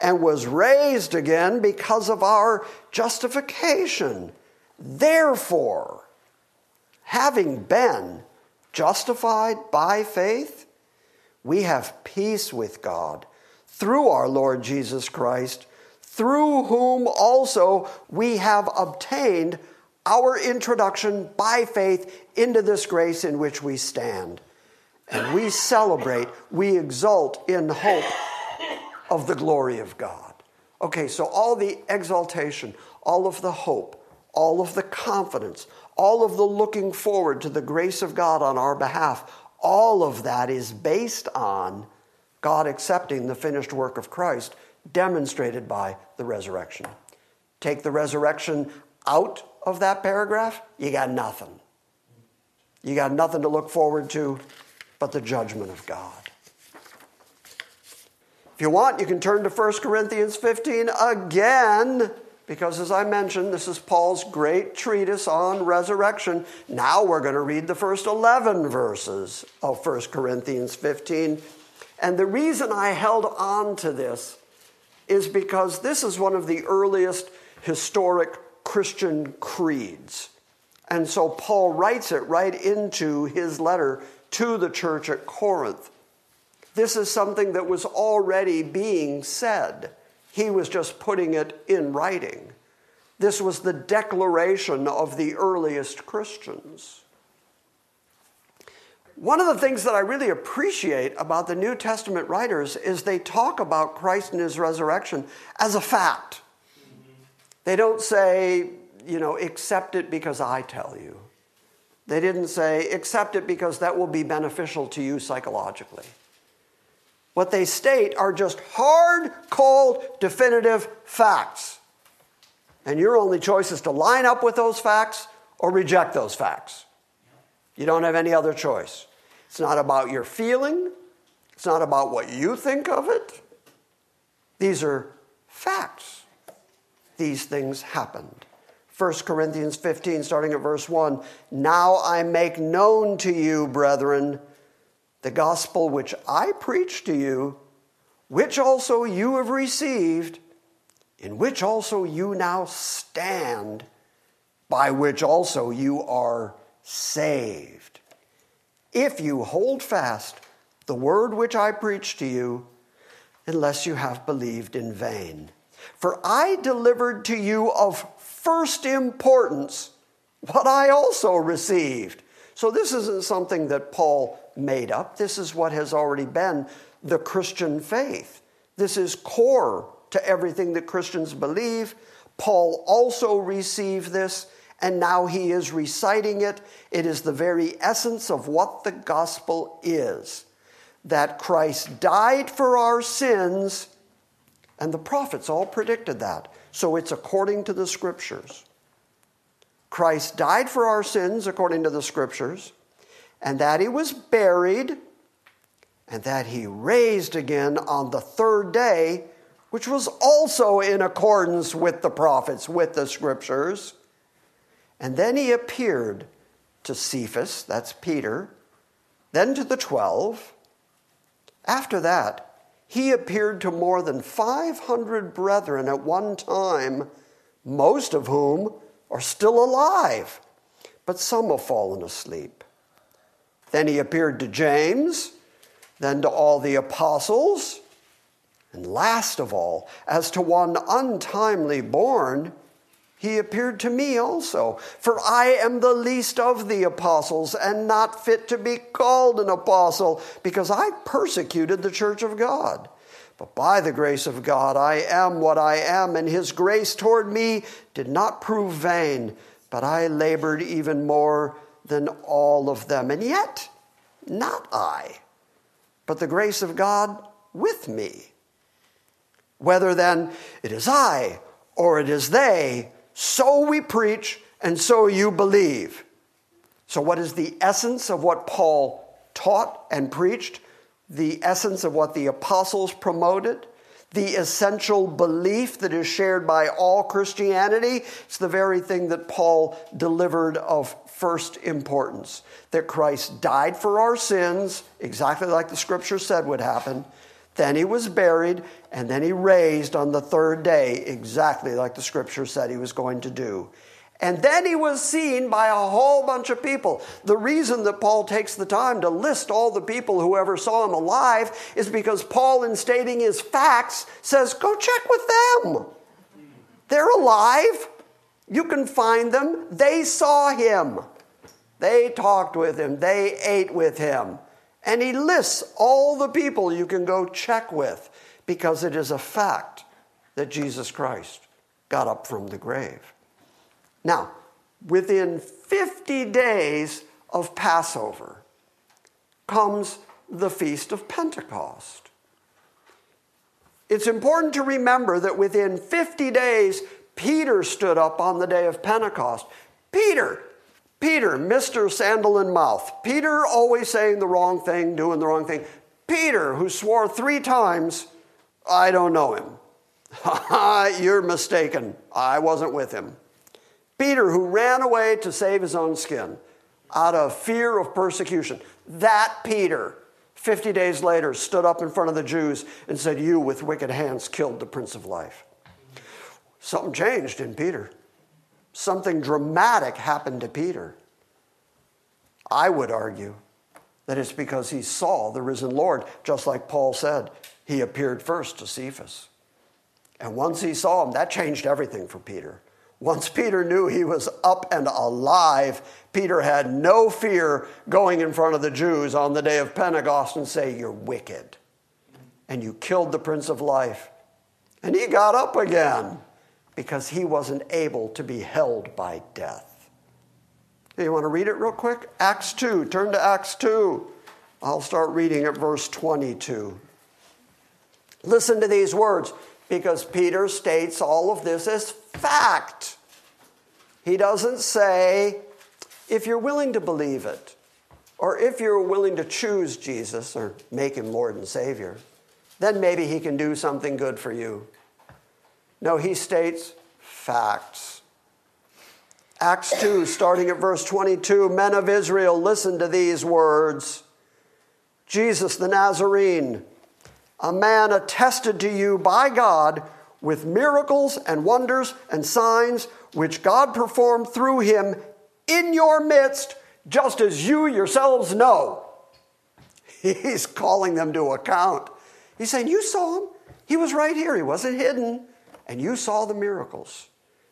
Speaker 3: and was raised again because of our justification. Therefore, having been justified by faith, we have peace with God through our Lord Jesus Christ, through whom also we have obtained our introduction by faith into this grace in which we stand. And we celebrate, we exult in hope of the glory of God. Okay, so all the exaltation, all of the hope, all of the confidence, all of the looking forward to the grace of God on our behalf, all of that is based on God accepting the finished work of Christ demonstrated by the resurrection. Take the resurrection out of that paragraph, you got nothing. You got nothing to look forward to but the judgment of God. If you want, you can turn to 1 Corinthians 15 again because as I mentioned, this is Paul's great treatise on resurrection. Now we're going to read the first 11 verses of 1 Corinthians 15. And the reason I held on to this is because this is one of the earliest historic Christian creeds. And so Paul writes it right into his letter to the church at Corinth. This is something that was already being said. He was just putting it in writing. This was the declaration of the earliest Christians. One of the things that I really appreciate about the New Testament writers is they talk about Christ and his resurrection as a fact. They don't say, you know, accept it because I tell you. They didn't say, accept it because that will be beneficial to you psychologically. What they state are just hard, cold, definitive facts. And your only choice is to line up with those facts or reject those facts. You don't have any other choice. It's not about your feeling, it's not about what you think of it. These are facts. These things happened. 1 Corinthians 15, starting at verse 1 Now I make known to you, brethren, the gospel which I preach to you, which also you have received, in which also you now stand, by which also you are saved. If you hold fast the word which I preach to you, unless you have believed in vain. For I delivered to you of first importance what I also received. So this isn't something that Paul made up. This is what has already been the Christian faith. This is core to everything that Christians believe. Paul also received this, and now he is reciting it. It is the very essence of what the gospel is that Christ died for our sins, and the prophets all predicted that. So it's according to the scriptures. Christ died for our sins according to the scriptures, and that he was buried, and that he raised again on the third day, which was also in accordance with the prophets, with the scriptures. And then he appeared to Cephas, that's Peter, then to the twelve. After that, he appeared to more than 500 brethren at one time, most of whom are still alive, but some have fallen asleep. Then he appeared to James, then to all the apostles, and last of all, as to one untimely born, he appeared to me also. For I am the least of the apostles and not fit to be called an apostle because I persecuted the church of God. But by the grace of God, I am what I am, and his grace toward me did not prove vain, but I labored even more than all of them. And yet, not I, but the grace of God with me. Whether then it is I or it is they, so we preach, and so you believe. So, what is the essence of what Paul taught and preached? The essence of what the apostles promoted? The essential belief that is shared by all Christianity? It's the very thing that Paul delivered of first importance that Christ died for our sins, exactly like the scripture said would happen then he was buried, and then he raised on the third day, exactly like the scripture said he was going to do. And then he was seen by a whole bunch of people. The reason that Paul takes the time to list all the people who ever saw him alive is because Paul, in stating his facts, says, Go check with them. They're alive. You can find them. They saw him. They talked with him. They ate with him. And he lists all the people you can go check with because it is a fact that Jesus Christ got up from the grave. Now, within 50 days of Passover comes the Feast of Pentecost. It's important to remember that within 50 days, Peter stood up on the day of Pentecost. Peter, Peter, Mr. Sandal in Mouth. Peter always saying the wrong thing, doing the wrong thing. Peter, who swore three times, I don't know him. You're mistaken. I wasn't with him. Peter, who ran away to save his own skin out of fear of persecution. That Peter, 50 days later, stood up in front of the Jews and said, You with wicked hands killed the Prince of Life. Something changed in Peter something dramatic happened to Peter. I would argue that it's because he saw the risen Lord, just like Paul said. He appeared first to Cephas. And once he saw him, that changed everything for Peter. Once Peter knew he was up and alive, Peter had no fear going in front of the Jews on the day of Pentecost and say, You're wicked. And you killed the Prince of Life. And he got up again because he wasn't able to be held by death. Do you want to read it real quick? Acts 2. Turn to Acts 2. I'll start reading at verse 22. Listen to these words because Peter states all of this as fact. He doesn't say, if you're willing to believe it, or if you're willing to choose Jesus or make him Lord and Savior, then maybe he can do something good for you. No, he states facts. Acts 2, starting at verse 22 Men of Israel, listen to these words Jesus the Nazarene, a man attested to you by God with miracles and wonders and signs which God performed through him in your midst, just as you yourselves know. He's calling them to account. He's saying, You saw him. He was right here. He wasn't hidden and you saw the miracles.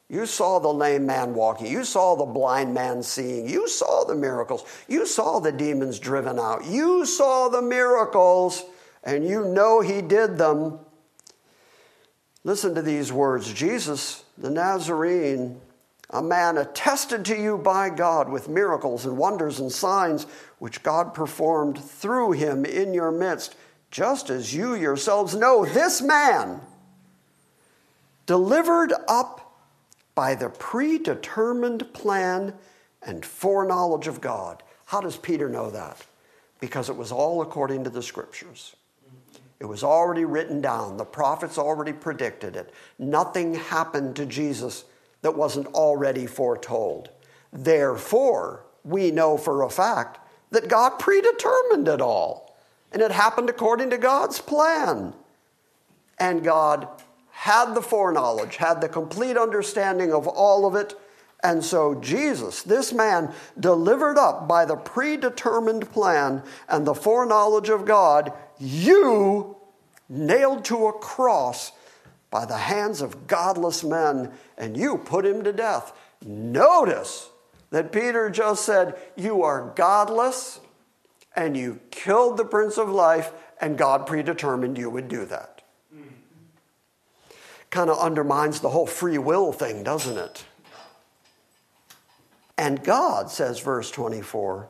Speaker 3: You saw the lame man walking. You saw the blind man seeing. You saw the miracles. You saw the demons driven out. You saw the miracles, and you know he did them. Listen to these words Jesus, the Nazarene, a man attested to you by God with miracles and wonders and signs which God performed through him in your midst, just as you yourselves know this man delivered up by the predetermined plan and foreknowledge of God. How does Peter know that? Because it was all according to the scriptures. It was already written down. The prophets already predicted it. Nothing happened to Jesus that wasn't already foretold. Therefore, we know for a fact that God predetermined it all. And it happened according to God's plan. And God had the foreknowledge, had the complete understanding of all of it. And so, Jesus, this man, delivered up by the predetermined plan and the foreknowledge of God, you nailed to a cross by the hands of godless men, and you put him to death. Notice that Peter just said, You are godless, and you killed the Prince of Life, and God predetermined you would do that kind of undermines the whole free will thing, doesn't it? And God, says verse 24,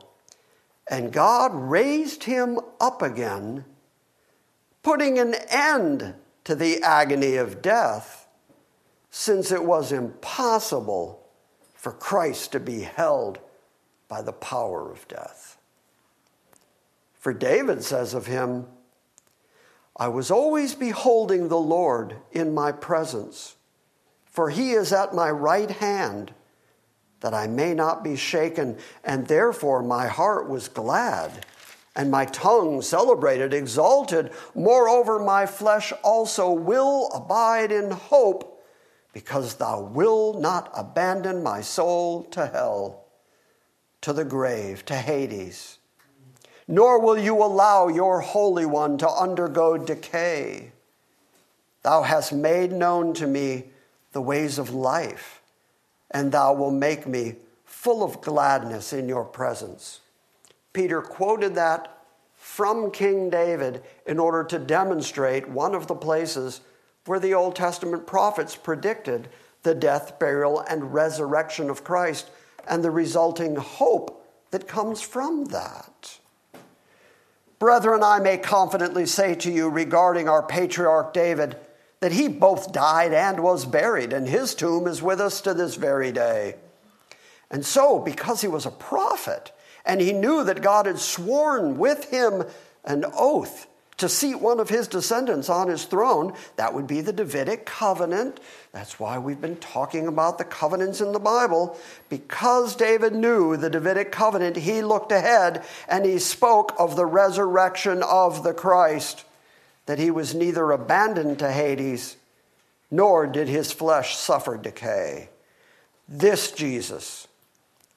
Speaker 3: and God raised him up again, putting an end to the agony of death, since it was impossible for Christ to be held by the power of death. For David says of him, I was always beholding the Lord in my presence, for he is at my right hand, that I may not be shaken, and therefore my heart was glad, and my tongue celebrated, exalted. Moreover, my flesh also will abide in hope, because thou wilt not abandon my soul to hell, to the grave, to Hades nor will you allow your Holy One to undergo decay. Thou hast made known to me the ways of life, and thou wilt make me full of gladness in your presence. Peter quoted that from King David in order to demonstrate one of the places where the Old Testament prophets predicted the death, burial, and resurrection of Christ and the resulting hope that comes from that. Brethren, I may confidently say to you regarding our patriarch David that he both died and was buried, and his tomb is with us to this very day. And so, because he was a prophet, and he knew that God had sworn with him an oath to seat one of his descendants on his throne. That would be the Davidic covenant. That's why we've been talking about the covenants in the Bible. Because David knew the Davidic covenant, he looked ahead and he spoke of the resurrection of the Christ, that he was neither abandoned to Hades, nor did his flesh suffer decay. This Jesus,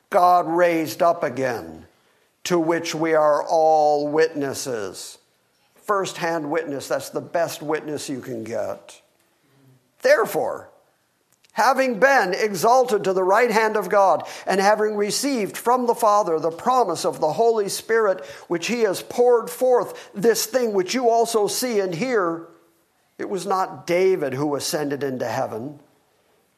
Speaker 3: God raised up again, to which we are all witnesses firsthand witness. That's the best witness you can get. Therefore, having been exalted to the right hand of God, and having received from the Father the promise of the Holy Spirit, which He has poured forth, this thing which you also see and hear, it was not David who ascended into heaven.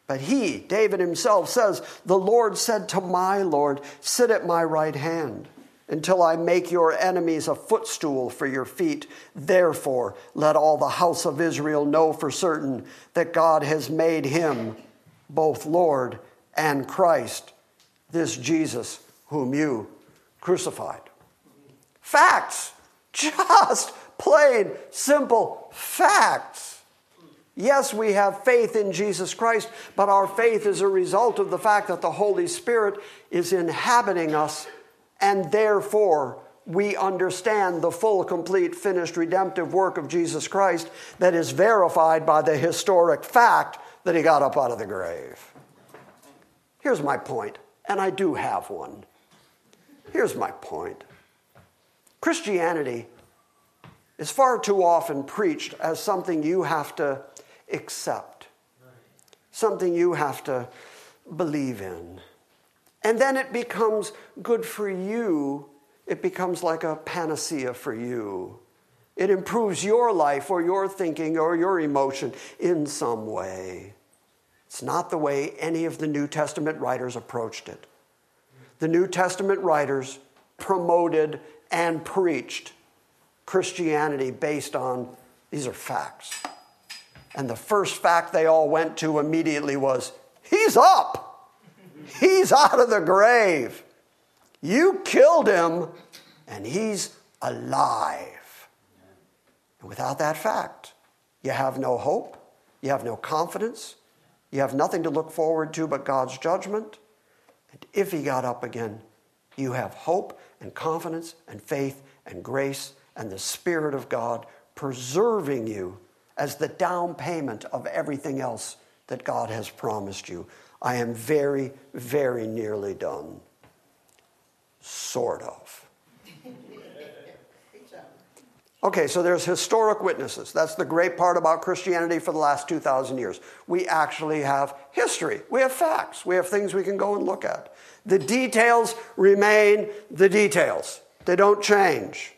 Speaker 3: But he, David himself, says, The Lord said to my Lord, Sit at my right hand until I make your enemies a footstool for your feet. Therefore, let all the house of Israel know for certain that God has made him both Lord and Christ, this Jesus whom you crucified. Facts, just plain, simple facts. Yes, we have faith in Jesus Christ, but our faith is a result of the fact that the Holy Spirit is inhabiting us and therefore we understand the full, complete, finished, redemptive work of Jesus Christ that is verified by the historic fact that he got up out of the grave. Here's my point, and I do have one. Here's my point Christianity is far too often preached as something you have to accept, something you have to believe in. And then it becomes good for you. It becomes like a panacea for you. It improves your life or your thinking or your emotion in some way. It's not the way any of the New Testament writers approached it. The New Testament writers promoted and preached Christianity based on these are facts. And the first fact they all went to immediately was He's up. He's out of the grave. You killed him, and he's alive. And without that fact, you have no hope, you have no confidence, you have nothing to look forward to but God's judgment. And if he got up again, you have hope and confidence and faith and grace and the Spirit of God preserving you as the down payment of everything else that God has promised you. I am very, very nearly done. Sort of. Okay, so there's historic witnesses. That's the great part about Christianity for the last 2,000 years. We actually have history, we have facts, we have things we can go and look at. The details remain the details, they don't change.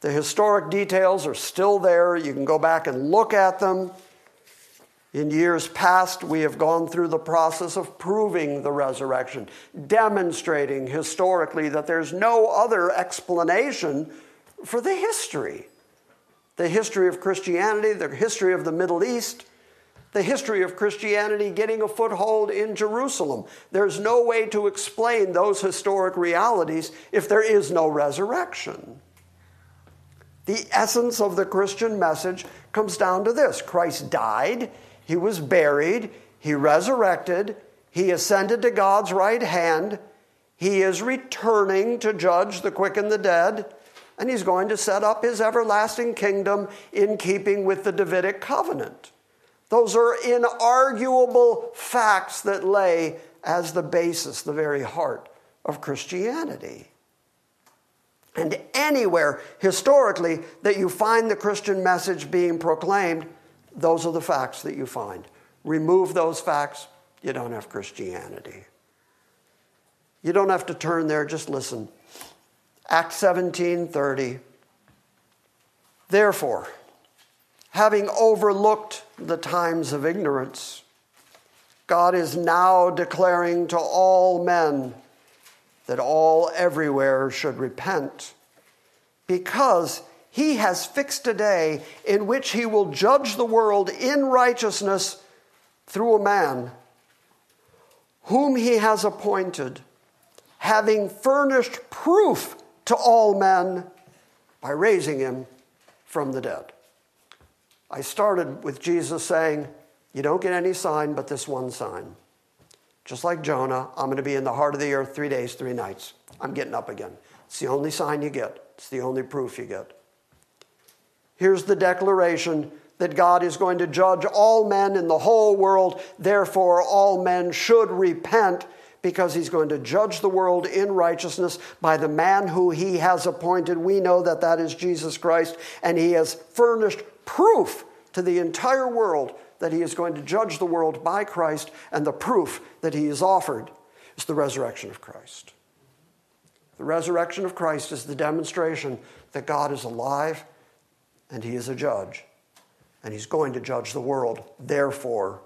Speaker 3: The historic details are still there. You can go back and look at them. In years past, we have gone through the process of proving the resurrection, demonstrating historically that there's no other explanation for the history. The history of Christianity, the history of the Middle East, the history of Christianity getting a foothold in Jerusalem. There's no way to explain those historic realities if there is no resurrection. The essence of the Christian message comes down to this Christ died, he was buried, he resurrected, he ascended to God's right hand, he is returning to judge the quick and the dead, and he's going to set up his everlasting kingdom in keeping with the Davidic covenant. Those are inarguable facts that lay as the basis, the very heart of Christianity. And anywhere historically that you find the Christian message being proclaimed, those are the facts that you find. Remove those facts, you don't have Christianity. You don't have to turn there, just listen. Acts 17:30. Therefore, having overlooked the times of ignorance, God is now declaring to all men that all everywhere should repent, because he has fixed a day in which he will judge the world in righteousness through a man whom he has appointed, having furnished proof to all men by raising him from the dead. I started with Jesus saying, You don't get any sign but this one sign. Just like Jonah, I'm going to be in the heart of the earth three days, three nights. I'm getting up again. It's the only sign you get, it's the only proof you get. Here's the declaration that God is going to judge all men in the whole world. Therefore, all men should repent because he's going to judge the world in righteousness by the man who he has appointed. We know that that is Jesus Christ, and he has furnished proof to the entire world that he is going to judge the world by Christ, and the proof that he is offered is the resurrection of Christ. The resurrection of Christ is the demonstration that God is alive and he is a judge, and he's going to judge the world. Therefore,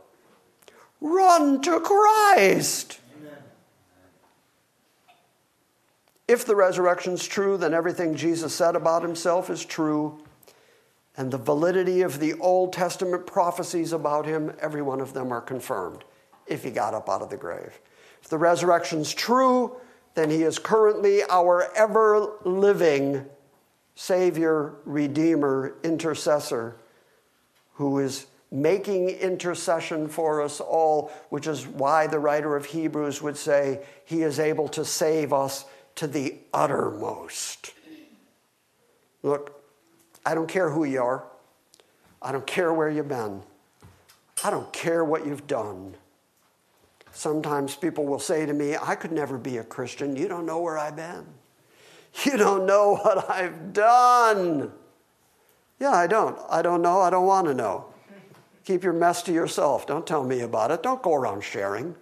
Speaker 3: run to Christ. Amen. If the resurrection's true, then everything Jesus said about himself is true and the validity of the Old Testament prophecies about him, every one of them are confirmed if he got up out of the grave. If the resurrection's true, then he is currently our ever living Savior, Redeemer, Intercessor, who is making intercession for us all, which is why the writer of Hebrews would say he is able to save us to the uttermost. Look, I don't care who you are. I don't care where you've been. I don't care what you've done. Sometimes people will say to me, I could never be a Christian. You don't know where I've been. You don't know what I've done. Yeah, I don't. I don't know. I don't want to know. Keep your mess to yourself. Don't tell me about it. Don't go around sharing.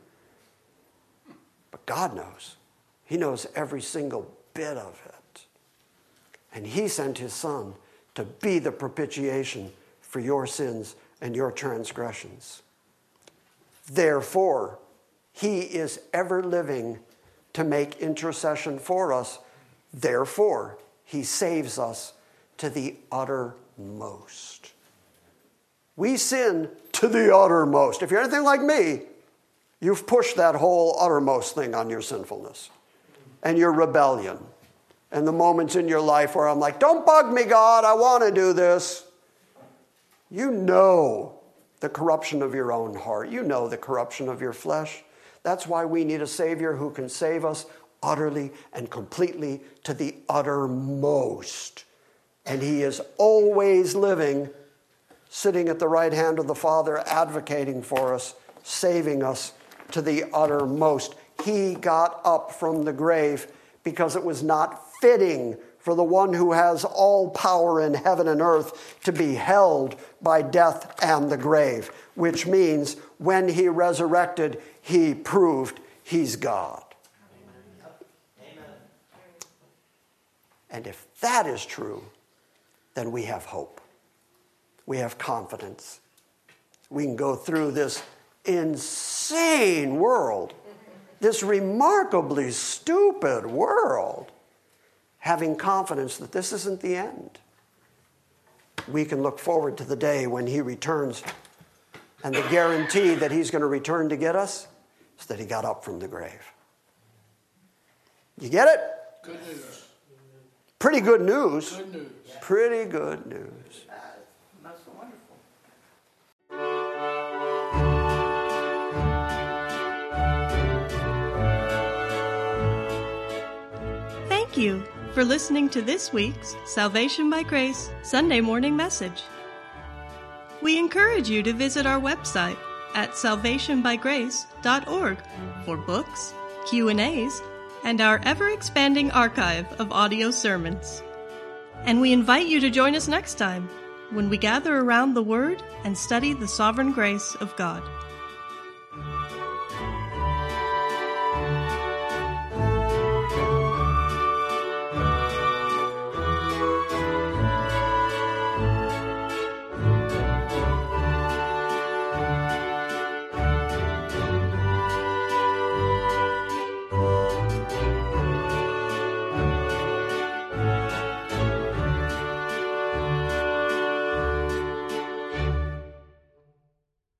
Speaker 3: But God knows. He knows every single bit of it. And He sent His Son to be the propitiation for your sins and your transgressions. Therefore, he is ever living to make intercession for us. Therefore, he saves us to the uttermost. We sin to the uttermost. If you're anything like me, You've pushed that whole uttermost thing on your sinfulness and your rebellion and the moments in your life where I'm like, don't bug me, God, I want to do this. You know the corruption of your own heart, you know the corruption of your flesh. That's why we need a Savior who can save us utterly and completely to the uttermost. And He is always living, sitting at the right hand of the Father, advocating for us, saving us to the uttermost. He got up from the grave because it was not fitting for the one who has all power in heaven and earth to be held by death and the grave, which means when he resurrected, he proved he's God. And if that is true, then we have hope. We have confidence. We can go through this insane world, this remarkably stupid world, having confidence that this isn't the end. We can look forward to the day when He returns, and the guarantee that He's going to return to get us is that He got up from the grave. You get it?
Speaker 2: Good news.
Speaker 3: Pretty good news.
Speaker 2: Good news.
Speaker 3: Pretty good news.
Speaker 2: That's wonderful.
Speaker 1: Thank you for listening to this week's Salvation by Grace Sunday morning message. We encourage you to visit our website at salvationbygrace.org for books, Q&As, and our ever-expanding archive of audio sermons. And we invite you to join us next time when we gather around the Word and study the sovereign grace of God.